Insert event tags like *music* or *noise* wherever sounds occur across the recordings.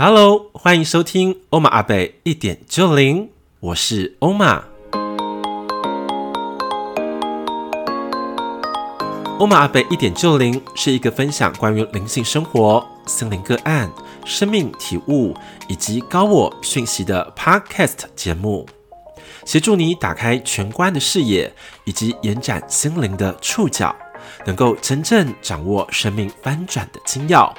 Hello，欢迎收听欧玛阿贝一点就灵，我是欧玛。欧玛阿贝一点就灵是一个分享关于灵性生活、心灵个案、生命体悟以及高我讯息的 Podcast 节目，协助你打开全观的视野以及延展心灵的触角。能够真正掌握生命翻转的精要，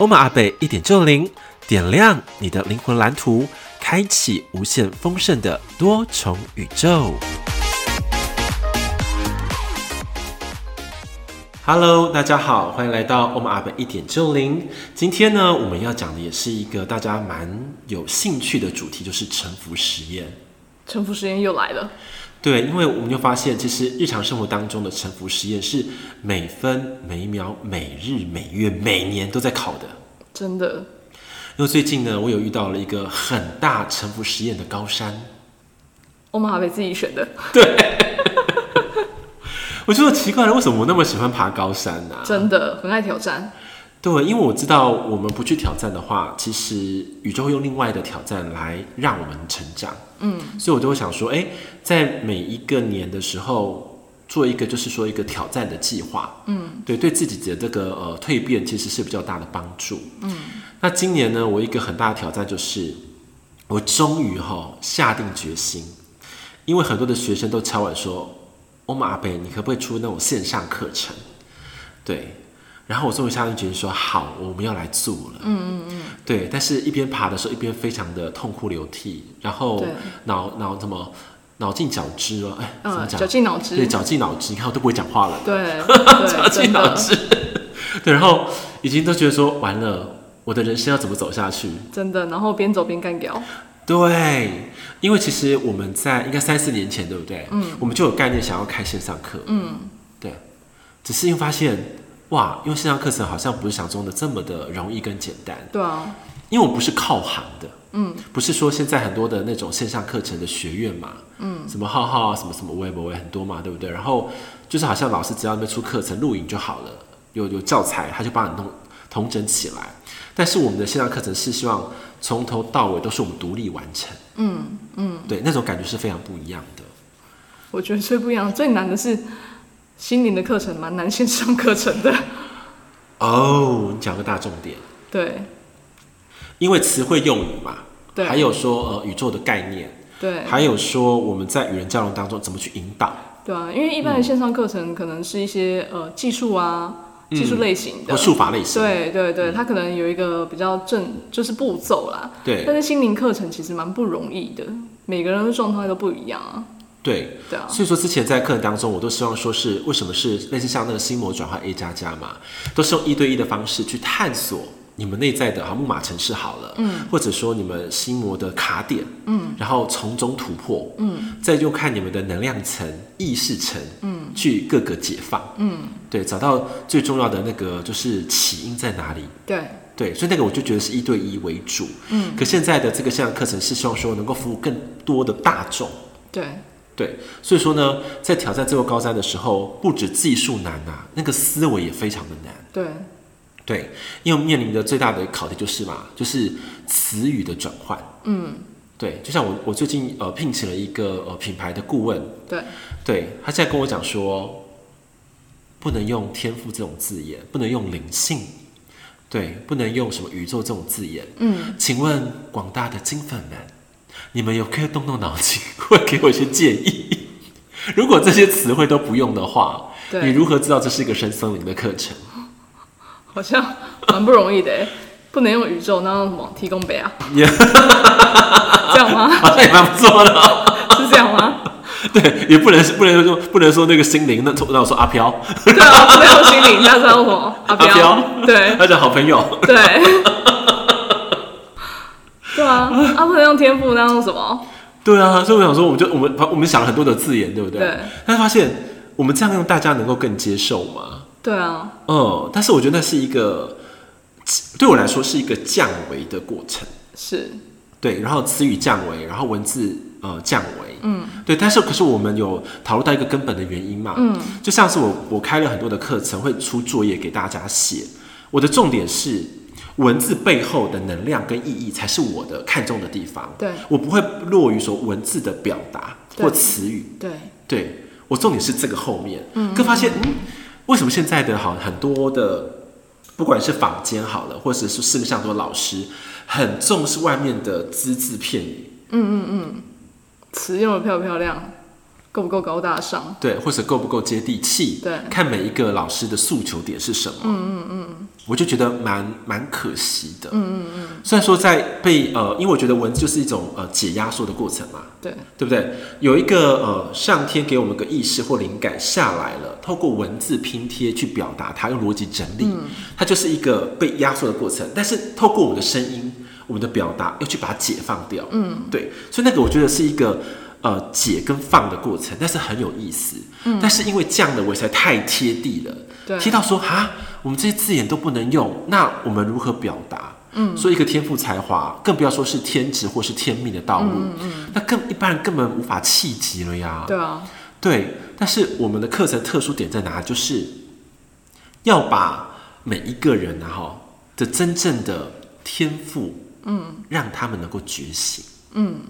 欧玛阿贝一点就零，点亮你的灵魂蓝图，开启无限丰盛的多重宇宙。Hello，大家好，欢迎来到欧玛阿贝一点就零。今天呢，我们要讲的也是一个大家蛮有兴趣的主题，就是沉浮实验。沉浮实验又来了。对，因为我们就发现，其实日常生活当中的沉浮实验是每分每秒、每日每月、每年都在考的。真的。因为最近呢，我有遇到了一个很大沉浮实验的高山。欧玛阿贝自己选的。对。*laughs* 我觉得奇怪了，为什么我那么喜欢爬高山呢、啊？真的很爱挑战。对，因为我知道，我们不去挑战的话，其实宇宙会用另外的挑战来让我们成长。嗯，所以我就会想说，哎，在每一个年的时候，做一个就是说一个挑战的计划。嗯，对，对自己的这个呃蜕变，其实是比较大的帮助。嗯，那今年呢，我一个很大的挑战就是，我终于哈、哦、下定决心，因为很多的学生都敲碗说，欧玛阿贝，你可不可以出那种线上课程？对。然后我终于下定决心说好，我们要来做了。嗯嗯嗯。对，但是一边爬的时候，一边非常的痛哭流涕，然后脑脑怎么脑尽绞汁哦？哎，怎么讲？绞尽脑汁。对，绞尽脑汁。你看我都不会讲话了。对，*laughs* 绞尽脑汁。对，然后已经都觉得说完了，我的人生要怎么走下去？真的，然后边走边干掉。对，因为其实我们在应该三四年前，对不对？嗯。我们就有概念想要开线上课。嗯。对，只是因为发现。哇，用线上课程好像不是想中的这么的容易跟简单。对啊，因为我不是靠行的，嗯，不是说现在很多的那种线上课程的学院嘛，嗯，什么浩浩啊，什么什么微博也很多嘛，对不对？然后就是好像老师只要那边出课程录影就好了，有有教材他就帮你弄统整起来。但是我们的线上课程是希望从头到尾都是我们独立完成，嗯嗯，对，那种感觉是非常不一样的。我觉得最不一样，最难的是。心灵的课程蛮难线上课程的。哦，你讲个大重点。对，因为词汇用语嘛，对，还有说呃宇宙的概念，对，还有说我们在与人交流当中怎么去引导，对啊，因为一般的线上课程可能是一些、嗯、呃技术啊，技术类型的，或术法类型，对对对，它可能有一个比较正就是步骤啦，对，但是心灵课程其实蛮不容易的，每个人的状态都不一样啊。对，对啊，所以说之前在课程当中，我都希望说是为什么是类似像那个心魔转换 A 加加嘛，都是用一对一的方式去探索你们内在的哈木马城市好了，嗯，或者说你们心魔的卡点，嗯，然后从中突破，嗯，再就看你们的能量层、意识层，嗯，去各个解放，嗯，对，找到最重要的那个就是起因在哪里，对，对，所以那个我就觉得是一对一为主，嗯，可现在的这个线上课程是希望说能够服务更多的大众，对。对，所以说呢，在挑战最后高山的时候，不止技术难啊，那个思维也非常的难。对，对，因为面临的最大的考题就是嘛，就是词语的转换。嗯，对，就像我，我最近呃聘请了一个呃品牌的顾问。对，对，他现在跟我讲说，不能用天赋这种字眼，不能用灵性，对，不能用什么宇宙这种字眼。嗯，请问广大的金粉们。你们有可以动动脑筋，会给我一些建议。*laughs* 如果这些词汇都不用的话，你如何知道这是一个深森林的课程？好像蛮不容易的，*laughs* 不能用宇宙，那用什么？提供杯啊. *laughs* 这样吗？好像也蛮不错的，是这样吗？对，也不能不能说不能说那个心灵，那那我说阿飘。对啊，不能说心灵，那叫什么？阿飘。对，那叫好朋友。对。对啊，阿不能用天赋，那用什么？对啊，所以我想说，我们就我们我们想了很多的字眼，对不对？对。但是发现我们这样用，大家能够更接受吗？对啊。嗯，但是我觉得那是一个对我来说是一个降维的过程。是。对，然后词语降维，然后文字呃降维。嗯。对，但是可是我们有讨论到一个根本的原因嘛？嗯。就像是我我开了很多的课程，会出作业给大家写。我的重点是。文字背后的能量跟意义才是我的看重的地方。对，我不会落于说文字的表达或词语。对，对，我重点是这个后面。嗯，更发现，嗯，为什么现在的好很多的，不管是坊间好了，或者是市面上很多老师，很重视外面的只字片语。嗯嗯嗯，词用的漂不漂亮？够不够高大上？对，或者够不够接地气？对，看每一个老师的诉求点是什么？嗯嗯嗯，我就觉得蛮蛮可惜的。嗯嗯嗯，虽然说在被呃，因为我觉得文字就是一种呃解压缩的过程嘛。对，对不对？有一个呃上天给我们个意识或灵感下来了，透过文字拼贴去表达它，用逻辑整理，嗯、它就是一个被压缩的过程。但是透过我们的声音，我们的表达，要去把它解放掉。嗯，对，所以那个我觉得是一个。呃，解跟放的过程，但是很有意思。嗯，但是因为这样的我实在太贴地了，对，贴到说啊，我们这些字眼都不能用，那我们如何表达？嗯，说一个天赋才华，更不要说是天职或是天命的道路，嗯，嗯，那更一般人根本无法企及了呀。对啊，对。但是我们的课程特殊点在哪？就是要把每一个人啊哈的真正的天赋，嗯，让他们能够觉醒，嗯。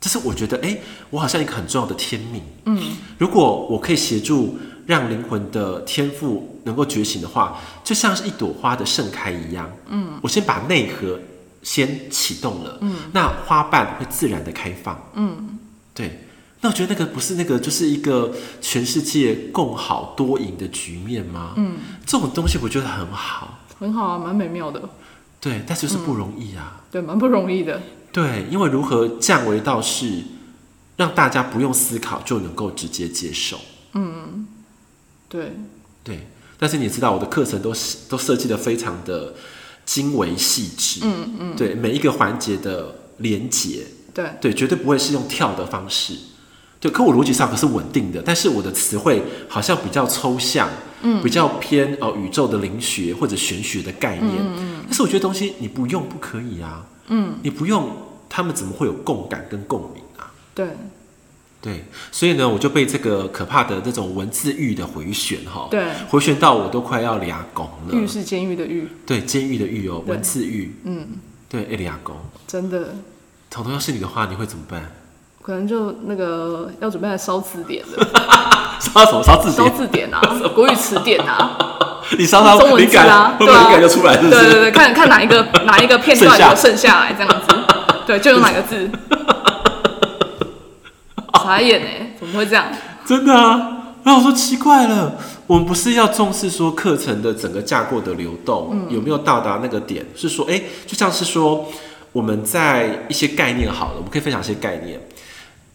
这是我觉得，哎，我好像一个很重要的天命。嗯，如果我可以协助让灵魂的天赋能够觉醒的话，就像是一朵花的盛开一样。嗯，我先把内核先启动了。嗯，那花瓣会自然的开放。嗯，对。那我觉得那个不是那个，就是一个全世界共好多赢的局面吗？嗯，这种东西我觉得很好，很好啊，蛮美妙的。对，但就是不容易啊。嗯，对，蛮不容易的。对，因为如何降维到是让大家不用思考就能够直接接受。嗯，对对。但是你知道，我的课程都都设计的非常的精微细致。嗯嗯。对每一个环节的连结，对对，绝对不会是用跳的方式。对，可我逻辑上可是稳定的，但是我的词汇好像比较抽象，嗯，比较偏呃宇宙的灵学或者玄学的概念。嗯嗯。但是我觉得东西你不用不可以啊。嗯，你不用，他们怎么会有共感跟共鸣啊？对，对，所以呢，我就被这个可怕的这种文字狱的回旋哈，对，回旋到我都快要俩拱了。狱是监狱的狱，对，监狱的狱哦，文字狱，嗯，对，哎俩拱，真的。彤彤要是你的话，你会怎么办？可能就那个要准备来烧字典了，*laughs* 烧什么？烧字典？烧字典啊，*laughs* 国语词典啊。*laughs* 你烧烧中文字啊，对啊，就出来是不是？对对对，看看哪一个哪一个片段有剩下来这样子，对，就用哪个字。傻眼哎，怎么会这样？真的啊！然后我说奇怪了，我们不是要重视说课程的整个架构的流动、嗯、有没有到达那个点？是说，哎、欸，就像是说我们在一些概念好了，我们可以分享一些概念。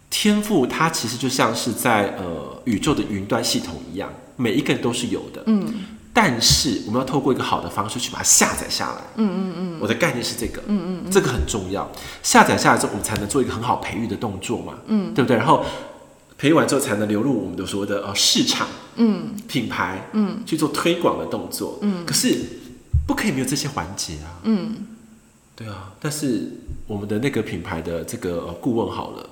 天赋它其实就像是在呃宇宙的云端系统一样，每一个人都是有的。嗯。但是我们要透过一个好的方式去把它下载下来。嗯嗯嗯。我的概念是这个。嗯嗯。这个很重要。下载下来之后，我们才能做一个很好培育的动作嘛。嗯。对不对？然后培育完之后，才能流入我们的所谓的呃市场。嗯。品牌。嗯。去做推广的动作。嗯。可是不可以没有这些环节啊。嗯。对啊。但是我们的那个品牌的这个顾问好了，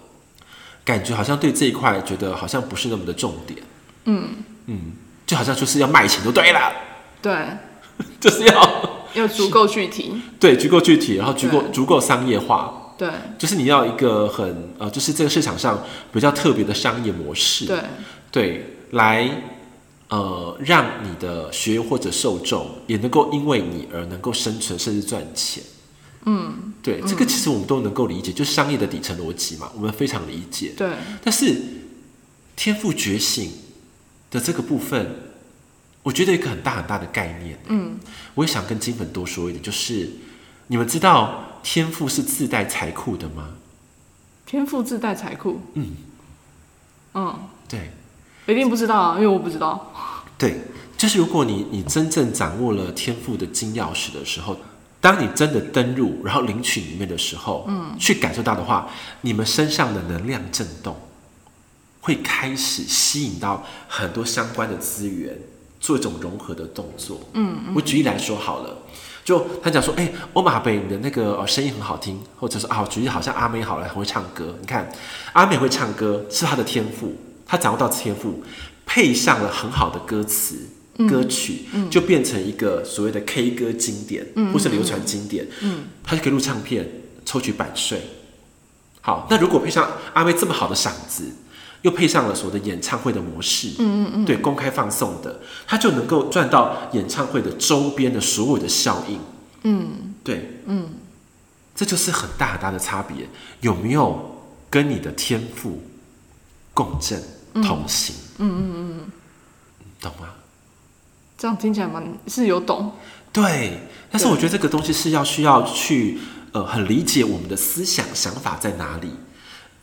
感觉好像对这一块觉得好像不是那么的重点。嗯嗯。就好像就是要卖钱就对了，对，*laughs* 就是要 *laughs* 要足够具体，*laughs* 对，足够具体，然后足够足够商业化，对，就是你要一个很呃，就是这个市场上比较特别的商业模式，对，对，来呃让你的学员或者受众也能够因为你而能够生存甚至赚钱，嗯，对，这个其实我们都能够理解，就是商业的底层逻辑嘛，我们非常理解，对，但是天赋觉醒。的这个部分，我觉得一个很大很大的概念。嗯，我也想跟金粉多说一点，就是你们知道天赋是自带财库的吗？天赋自带财库？嗯嗯，对，一定不知道啊，因为我不知道。对，就是如果你你真正掌握了天赋的金钥匙的时候，当你真的登入然后领取里面的时候，嗯，去感受到的话，你们身上的能量震动。会开始吸引到很多相关的资源，做一种融合的动作。嗯，嗯，我举例来说好了，就他讲说，哎、欸，欧玛贝你的那个声音很好听，或者是啊，举例好像阿美好了，很会唱歌。你看，阿美会唱歌是她的天赋，她掌握到天赋，配上了很好的歌词，歌曲，嗯、就变成一个所谓的 K 歌经典，嗯、或是流传经典，嗯，它就可以录唱片，抽取版税。好，那如果配上阿妹这么好的嗓子，又配上了所谓的演唱会的模式，嗯嗯嗯，对，公开放送的，他就能够赚到演唱会的周边的所有的效应，嗯，对，嗯，这就是很大很大的差别，有没有跟你的天赋共振同行？嗯嗯嗯嗯，懂吗？这样听起来蛮是有懂，对，但是我觉得这个东西是要需要去呃很理解我们的思想想法在哪里。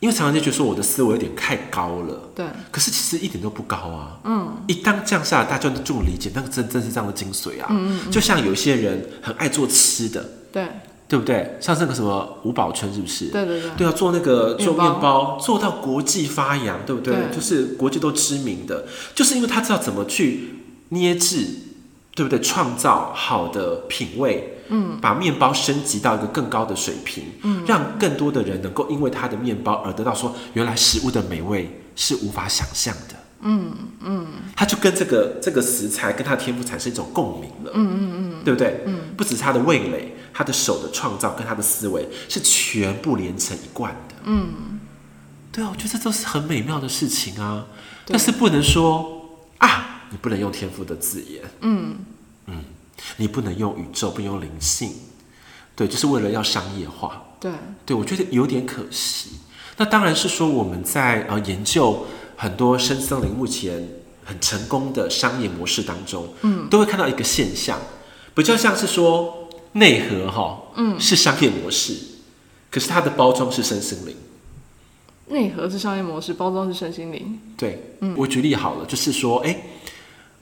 因为常常就觉得说我的思维有点太高了，对，可是其实一点都不高啊，嗯，一旦降下来，大家就这么理解，那个真正是这样的精髓啊，嗯，嗯，嗯，就像有一些人很爱做吃的，对，对不对？像那个什么吴宝春是不是？对对对，对啊，做那个做面包做到国际发扬，对不对？对，就是国际都知名的，就是因为他知道怎么去捏制，对不对？创造好的品味。嗯，把面包升级到一个更高的水平，嗯，让更多的人能够因为他的面包而得到说，原来食物的美味是无法想象的，嗯嗯，他就跟这个这个食材跟他的天赋产生一种共鸣了，嗯嗯嗯，对不对？嗯，不只是他的味蕾，他的手的创造跟他的思维是全部连成一贯的，嗯，对啊，我觉得这都是很美妙的事情啊，但是不能说啊，你不能用天赋的字眼，嗯。嗯。你不能用宇宙，不能用灵性，对，就是为了要商业化。对，对我觉得有点可惜。那当然是说我们在呃研究很多深森林目前很成功的商业模式当中，嗯，都会看到一个现象，比较像是说内核哈，嗯，是商业模式，可是它的包装是深森林。内核是商业模式，包装是身心灵。对，嗯，我举例好了，就是说，哎。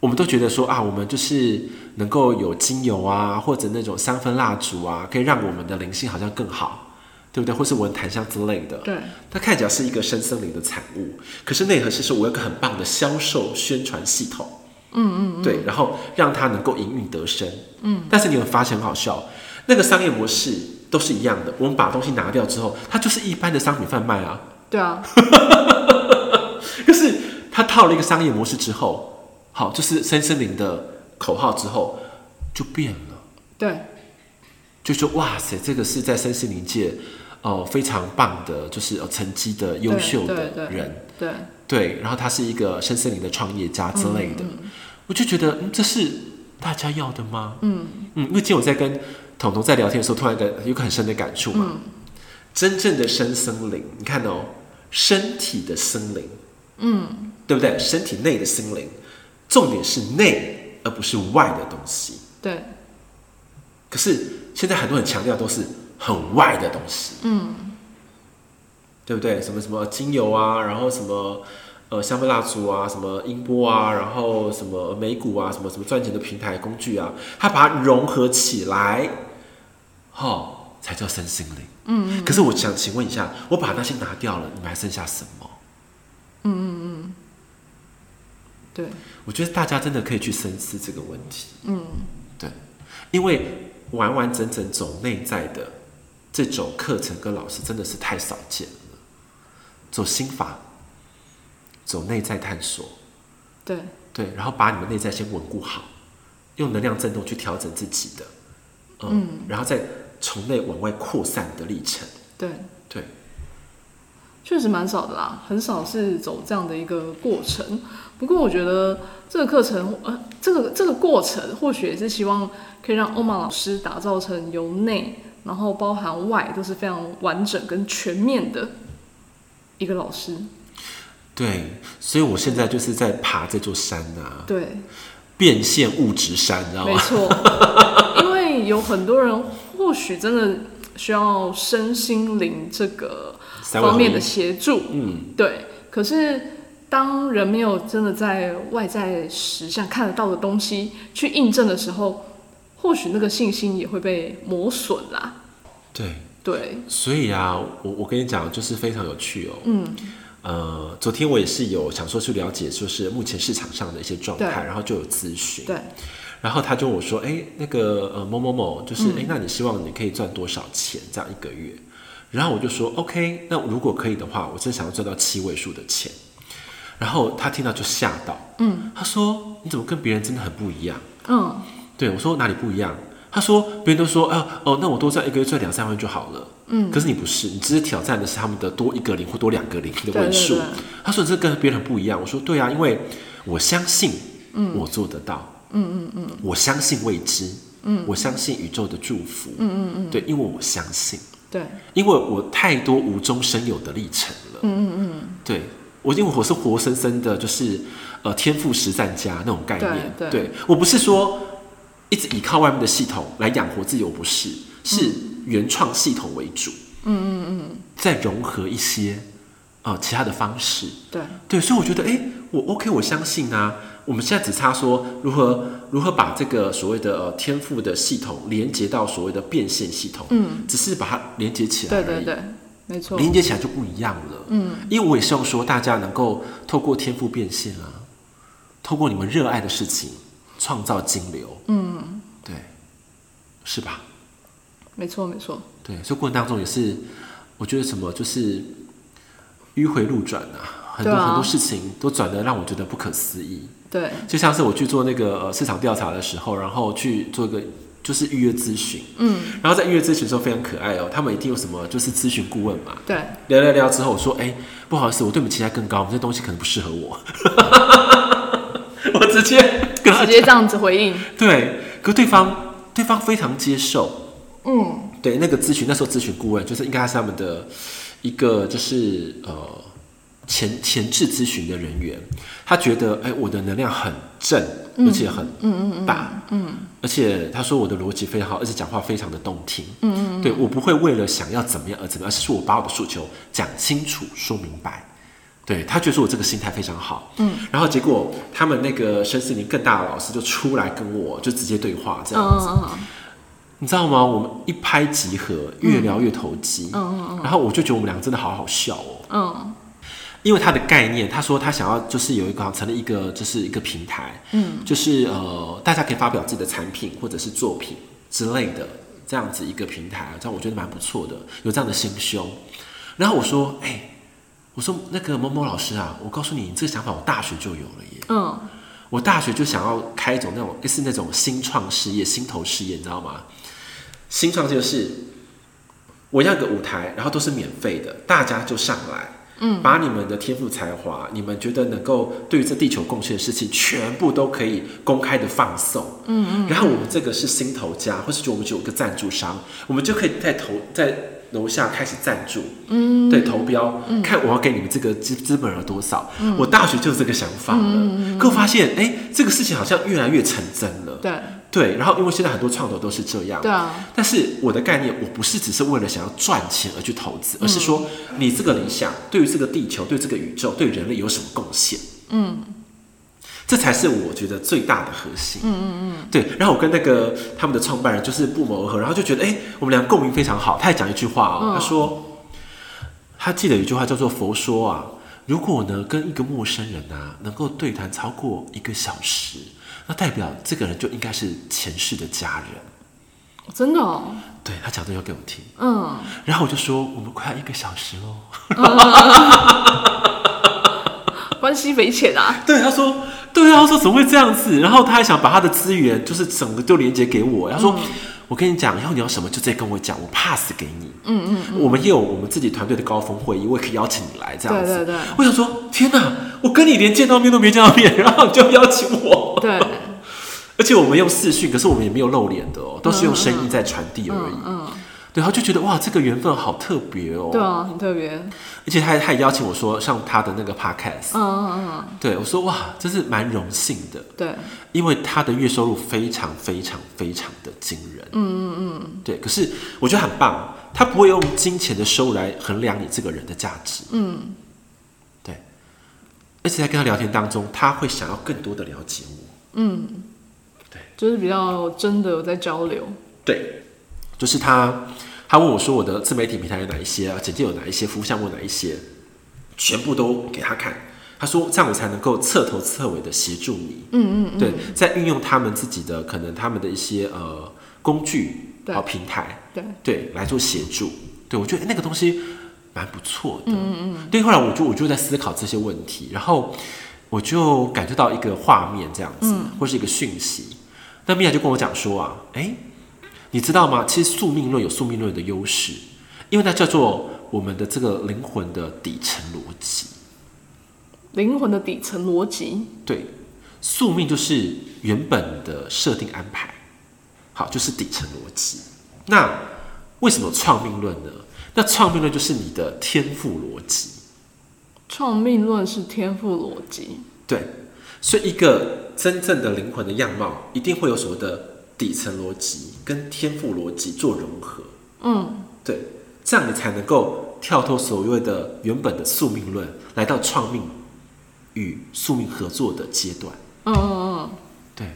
我们都觉得说啊，我们就是能够有精油啊，或者那种香氛蜡烛啊，可以让我们的灵性好像更好，对不对？或是闻檀香之类的。对。它看起来是一个深森林的产物，可是内核是说我有个很棒的销售宣传系统。嗯嗯嗯。对，然后让它能够营运得生。嗯。但是你有发现很好笑，那个商业模式都是一样的。我们把东西拿掉之后，它就是一般的商品贩卖啊。对啊。*laughs* 可是它套了一个商业模式之后。好，就是深森林的口号之后就变了。对，就说哇塞，这个是在深森林界哦、呃、非常棒的，就是有成绩的优秀的人。对对，对，然后他是一个深森林的创业家之类的，嗯嗯、我就觉得、嗯、这是大家要的吗？嗯嗯，因为今天我在跟彤彤在聊天的时候，突然有个有个很深的感触嘛。嗯、真正的深森林，你看哦，身体的森林，嗯，对不对？身体内的森林。重点是内，而不是外的东西。对。可是现在很多人强调都是很外的东西。嗯。对不对？什么什么精油啊，然后什么呃香氛蜡烛啊，什么音波啊，然后什么美股啊，什么什么赚钱的平台工具啊，它把它融合起来，哦，才叫身心灵。嗯，嗯。可是我想请问一下，我把那些拿掉了，你们还剩下什么？嗯嗯嗯。对。我觉得大家真的可以去深思这个问题。嗯，对，因为完完整整走内在的这种课程跟老师真的是太少见了。走心法，走内在探索。对对，然后把你们内在先稳固好，用能量振动去调整自己的，嗯，嗯然后再从内往外扩散的历程。对对，确实蛮少的啦，很少是走这样的一个过程。不过我觉得这个课程，呃，这个这个过程或许也是希望可以让欧玛老师打造成由内然后包含外都是非常完整跟全面的一个老师。对，所以我现在就是在爬这座山啊。对，变现物质山，你知道吗？没错，因为有很多人或许真的需要身心灵这个方面的协助。嗯，对，可是。当人没有真的在外在实相看得到的东西去印证的时候，或许那个信心也会被磨损啦。对对，所以啊，我我跟你讲，就是非常有趣哦。嗯，呃，昨天我也是有想说去了解，就是目前市场上的一些状态，然后就有咨询。对，然后他就我说，哎，那个呃某某某，就是哎，嗯、那你希望你可以赚多少钱这样一个月？然后我就说，OK，那如果可以的话，我真想要赚到七位数的钱。然后他听到就吓到，嗯，他说你怎么跟别人真的很不一样？嗯，对我说哪里不一样？他说别人都说啊哦，那我多赚一个月赚两三万就好了，嗯，可是你不是，你只是挑战的是他们的多一个零或多两个零的位数。他说这跟别人很不一样。我说对啊，因为我相信，嗯，我做得到，嗯嗯嗯，我相信未知，嗯，我相信宇宙的祝福，嗯嗯嗯，对，因为我相信。对，因为我太多无中生有的历程了。嗯嗯嗯，对我，因为我是活生生的，就是呃天赋实战家那种概念。对，我不是说一直依靠外面的系统来养活自己，我不是，是原创系统为主。嗯嗯嗯，再融合一些呃其他的方式。对对，所以我觉得，哎，我 OK，我相信啊。我们现在只差说如何如何把这个所谓的呃天赋的系统连接到所谓的变现系统，嗯，只是把它连接起来而已，对对对，没错，连接起来就不一样了，嗯，因为我也希望说大家能够透过天赋变现啊，透过你们热爱的事情创造金流，嗯，对，是吧？没错没错，对，所以过程当中也是，我觉得什么就是迂回路转啊，很多、啊、很多事情都转的让我觉得不可思议。对，就像是我去做那个呃市场调查的时候，然后去做一个就是预约咨询，嗯，然后在预约咨询的时候非常可爱哦，他们一定有什么就是咨询顾问嘛，对，聊聊聊之后我说，哎，不好意思，我对你们期待更高，这东西可能不适合我，*laughs* 我直接直接这样子回应，对，可对方对方非常接受，嗯，对，那个咨询那时候咨询顾问就是应该是他们的一个就是呃。前前置咨询的人员，他觉得哎，我的能量很正，而且很大，嗯，嗯，嗯，而且他说我的逻辑非常好，而且讲话非常的动听，嗯嗯，对，我不会为了想要怎么样而怎么样，而是我把我的诉求讲清楚、说明白，对，他觉得我这个心态非常好，嗯，然后结果他们那个身心灵更大的老师就出来跟我就直接对话这样子，嗯，你知道吗？我们一拍即合，越聊越投机，嗯嗯嗯，然后我就觉得我们两个真的好好笑哦，嗯。因为他的概念，他说他想要就是有一个成立一个就是一个平台，嗯，就是呃大家可以发表自己的产品或者是作品之类的这样子一个平台，这样我觉得蛮不错的，有这样的心胸。然后我说，哎、欸，我说那个某某老师啊，我告诉你，这个想法我大学就有了耶，嗯，我大学就想要开一种那种类似那种新创事业、新头事业，你知道吗？新创就是我要个舞台，然后都是免费的，大家就上来。嗯，把你们的天赋才华，你们觉得能够对于这地球贡献的事情，全部都可以公开的放送。嗯嗯。然后我们这个是新投家，或是就我们就有个赞助商，我们就可以在投在楼下开始赞助。嗯。对，投标，嗯、看我要给你们这个资资本额多少。嗯。我大学就有这个想法了。嗯。可我发现，哎，这个事情好像越来越成真了。对。对，然后因为现在很多创投都是这样，对啊。但是我的概念，我不是只是为了想要赚钱而去投资，嗯、而是说你这个理想对于这个地球、对这个宇宙、对人类有什么贡献？嗯，这才是我觉得最大的核心。嗯嗯嗯。对，然后我跟那个他们的创办人就是不谋而合，然后就觉得哎，我们俩共鸣非常好。他也讲一句话哦，嗯、他说他记得有一句话叫做“佛说啊，如果呢跟一个陌生人啊能够对谈超过一个小时。”那代表这个人就应该是前世的家人，真的哦。对，他讲这要给我听，嗯，然后我就说我们快要一个小时喽，嗯、*laughs* 关系匪浅啊。对，他说，对啊，他说怎么会这样子？然后他还想把他的资源就是整个就连接给我，他说。嗯我跟你讲，以后你要什么就直接跟我讲，我 pass 给你。嗯嗯，嗯，我们也有我们自己团队的高峰会议，我也可以邀请你来这样子。对对对。我想说，天哪，我跟你连见到面都没见到面，然后你就邀请我。对。而且我们用视讯，可是我们也没有露脸的哦，都是用声音在传递而已。嗯。对，然后就觉得哇，这个缘分好特别哦。对啊，很特别。而且他还他还邀请我说上他的那个 podcast。嗯嗯嗯。对，我说哇，这是蛮荣幸的。对。因为他的月收入非常非常非常的惊人。嗯嗯嗯。对，可是我觉得很棒，他不会用金钱的收入来衡量你这个人的价值。嗯。对。而且在跟他聊天当中，他会想要更多的了解我。嗯。对。就是比较真的有在交流。对。就是他，他问我说：“我的自媒体平台有哪一些啊？简介有哪一些？服务项目有哪一些？全部都给他看。他说这样我才能够彻头彻尾的协助你。嗯嗯嗯。对，在运用他们自己的可能他们的一些呃工具和平台，对对来做协助。对我觉得那个东西蛮不错的。嗯嗯。对，后来我就我就在思考这些问题，然后我就感觉到一个画面这样子，嗯、或是一个讯息。那米娅就跟我讲说啊，哎，你知道吗？其实宿命论有宿命论的优势，因为它叫做我们的这个灵魂的底层逻辑。灵魂的底层逻辑。对，宿命就是原本的设定安排，好，就是底层逻辑。那为什么创命论呢？那创命论就是你的天赋逻辑。创命论是天赋逻辑。对，所以一个真正的灵魂的样貌，一定会有所谓的底层逻辑跟天赋逻辑做融合。嗯，对，这样你才能够跳脱所谓的原本的宿命论，来到创命与宿命合作的阶段。嗯嗯嗯，对，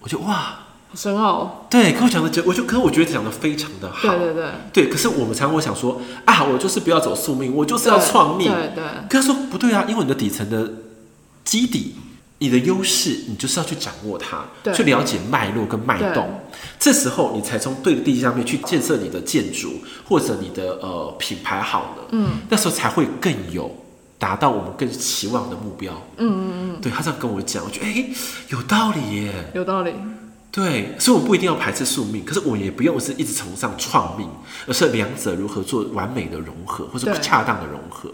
我就哇。好深奥，对，可我讲的就，我就，可是我觉得讲的非常的好，对对对，对。可是我们常常会想说，啊，我就是不要走宿命，我就是要创命，对对。可是说不对啊，因为你的底层的基底，你的优势，你就是要去掌握它，去了解脉络跟脉动，这时候你才从对的地上面去建设你的建筑或者你的呃品牌好了，嗯，那时候才会更有达到我们更期望的目标，嗯嗯嗯。对，他这样跟我讲，我觉得哎、欸，有道理耶，有道理。对，所以我不一定要排斥宿命，可是我也不用是一直崇尚创命，而是两者如何做完美的融合，或者恰当的融合。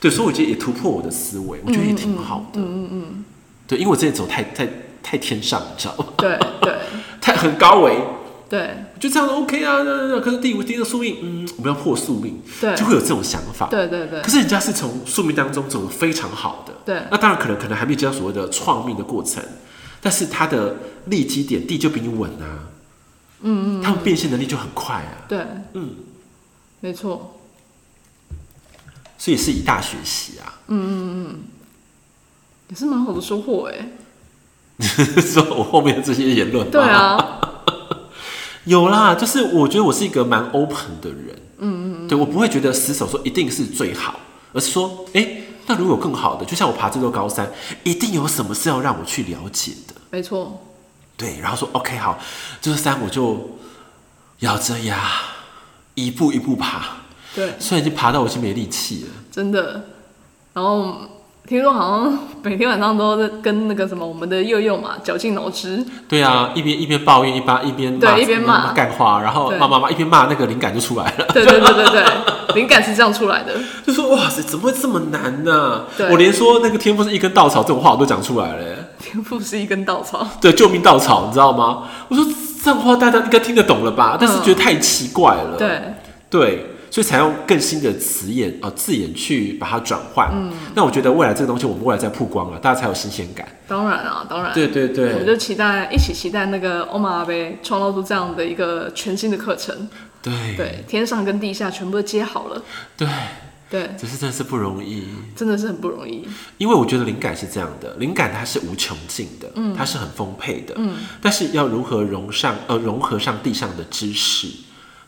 对，对，所以我觉得也突破我的思维，我觉得也挺好的。嗯嗯，嗯，嗯对，因为我之前走太太太天上，你知道吗？对对，*laughs* 太很高维。对，就这样 OK 啊。可是第五第一个宿命，嗯，我们要破宿命，对，就会有这种想法。对对对。可是人家是从宿命当中走的非常好的。对。那当然可能可能还没接到所谓的创命的过程。但是他的立基点地就比你稳啊，嗯嗯，他们变现能力就很快啊，对，嗯，没错，所以是以大学习啊，嗯嗯嗯，也是蛮好的收获哎，*laughs* 说我后面的这些言论，对啊，*laughs* 有啦，就是我觉得我是一个蛮 open 的人，嗯嗯，对我不会觉得死守说一定是最好，而是说，哎、欸。那如果有更好的，就像我爬这座高山，一定有什么是要让我去了解的。没错。对，然后说 OK 好，这座山我就咬着牙一步一步爬。对。虽然已经爬到我已经没力气了。真的。然后。听说好像每天晚上都在跟那个什么我们的佑佑嘛绞尽脑汁。对啊，一边一边抱怨，一边一边对，一边骂干话，然后骂骂骂，一边骂那个灵感就出来了。对对对对对，灵感是这样出来的。就说哇塞，怎么会这么难呢、啊？我连说那个天赋是一根稻草这种话我都讲出来了。天赋是一根稻草，*laughs* 对，救命稻草，你知道吗？我说这样的话大家应该听得懂了吧？但是觉得太奇怪了。嗯、对对。所以才用更新的词眼呃字眼去把它转换。嗯，那我觉得未来这个东西我们未来再曝光了，大家才有新鲜感。当然啊，当然。对对对。我就期待一起期待那个欧玛呗创造出这样的一个全新的课程。对对，天上跟地下全部都接好了。对对，只是真的是不容易，真的是很不容易。因为我觉得灵感是这样的，灵感它是无穷尽的，嗯，它是很丰沛的，嗯，但是要如何融上呃融合上地上的知识，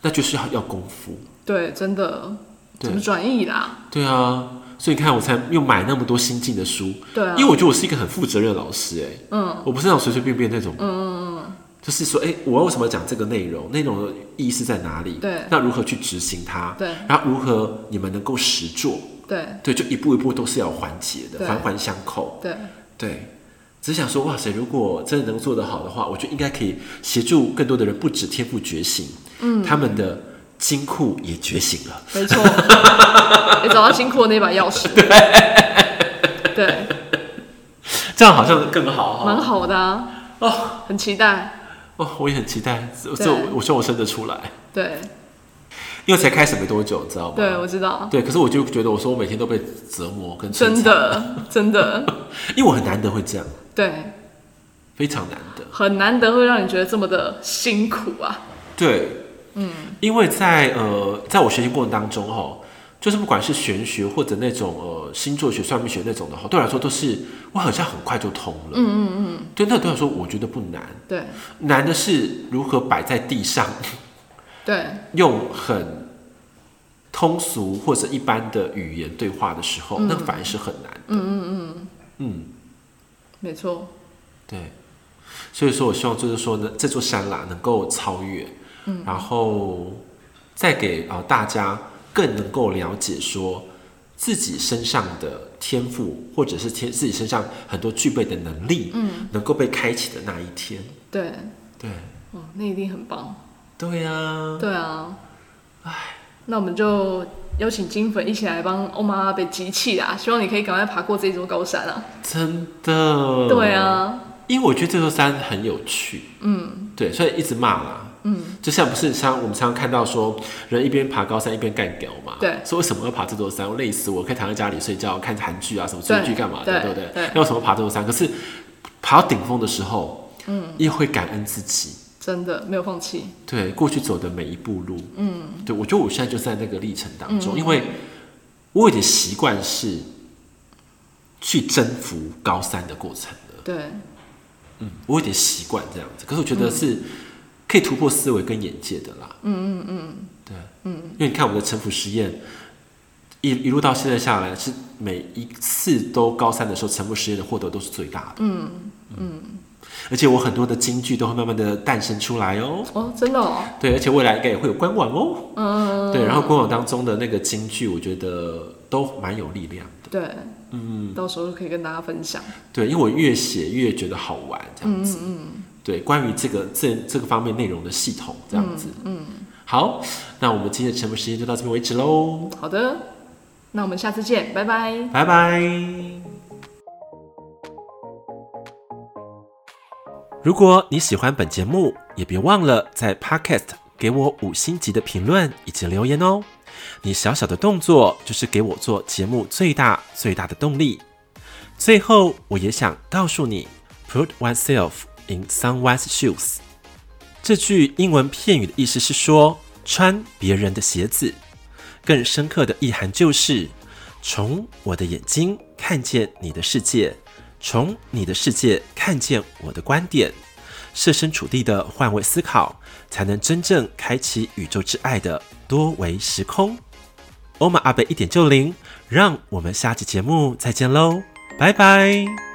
那就是要要功夫。对，真的。怎么转译啦？对啊，所以你看，我才又买那么多新进的书。对啊，因为我觉得我是一个很负责任的老师，哎，嗯，我不是那种随随便便那种，嗯嗯嗯，就是说，哎，我为什么要讲这个内容？内容的意义是在哪里？对，那如何去执行它？对，然后如何你们能够实做？对，对，就一步一步都是要环节的，环环相扣。对，对，只想说，哇塞，如果真的能做得好的话，我觉得应该可以协助更多的人，不止天赋觉醒，嗯，他们的。金库也觉醒了，没错，*laughs* 你找到金库的那把钥匙，对，对，这样好像更好，蛮好的啊，哦，很期待，哦，我也很期待，这我希望我生得出来，对，因为才开始没多久，知道吗？对，我知道，对，可是我就觉得，我说我每天都被折磨跟真的真的，*laughs* 因为我很难得会这样，对，非常难得，很难得会让你觉得这么的辛苦啊，对。嗯，因为在呃，在我学习过程当中哈，就是不管是玄学或者那种呃星座学、算命学那种的话，对我来说都是我好像很快就通了。嗯嗯嗯。对，那对我来说我觉得不难。对。难的是如何摆在地上。对。*laughs* 用很通俗或者一般的语言对话的时候，嗯、那反而是很难的。嗯嗯嗯。嗯，没错。对。所以说我希望就是说呢，这座山啦能够超越。然后再给啊、呃、大家更能够了解说自己身上的天赋，或者是天自己身上很多具备的能力，嗯，能够被开启的那一天。对对，哦，那一定很棒。对呀、啊，对啊。哎，那我们就邀请金粉一起来帮欧玛 ㄚ 贝集气啦！希望你可以赶快爬过这座高山啊！真的。对啊。因为我觉得这座山很有趣，嗯，对，所以一直骂啦，嗯，就像不是像我们常常看到说，人一边爬高山一边干屌嘛，对，说为什么要爬这座山？我累死我，可以躺在家里睡觉看韩剧啊，什么追剧干嘛的，对，对不对？那为什么爬这座山？可是爬到顶峰的时候，嗯，也会感恩自己，真的没有放弃，对，过去走的每一步路，嗯，对，我觉得我现在就在那个历程当中，嗯，因为我有点习惯是去征服高山的过程了，对。嗯，我有点习惯这样子，可是我觉得是可以突破思维跟眼界的啦。嗯嗯嗯，对，嗯，因为你看我们的城府实验一一路到现在下来，是每一次都高三的时候，臣服实验的获得都是最大的。嗯嗯，而且我很多的金句都会慢慢的诞生出来哦。哦，真的哦。对，而且未来应该也会有官网哦。嗯。对，然后官网当中的那个金句，我觉得都蛮有力量的。对。嗯，到时候可以跟大家分享。对，因为我越写越觉得好玩，这样子。嗯，嗯对，关于这个这这个方面内容的系统，这样子。嗯。嗯好，那我们今天的节目时间就到这边为止喽。好的，那我们下次见，拜拜。拜拜。如果你喜欢本节目，也别忘了在 Podcast 给我五星级的评论以及留言哦。你小小的动作，就是给我做节目最大最大的动力。最后，我也想告诉你，Put oneself in someone's shoes。这句英文片语的意思是说，穿别人的鞋子。更深刻的意涵就是，从我的眼睛看见你的世界，从你的世界看见我的观点，设身处地的换位思考，才能真正开启宇宙之爱的多维时空。欧玛阿贝一点就灵，让我们下期节目再见喽，拜拜。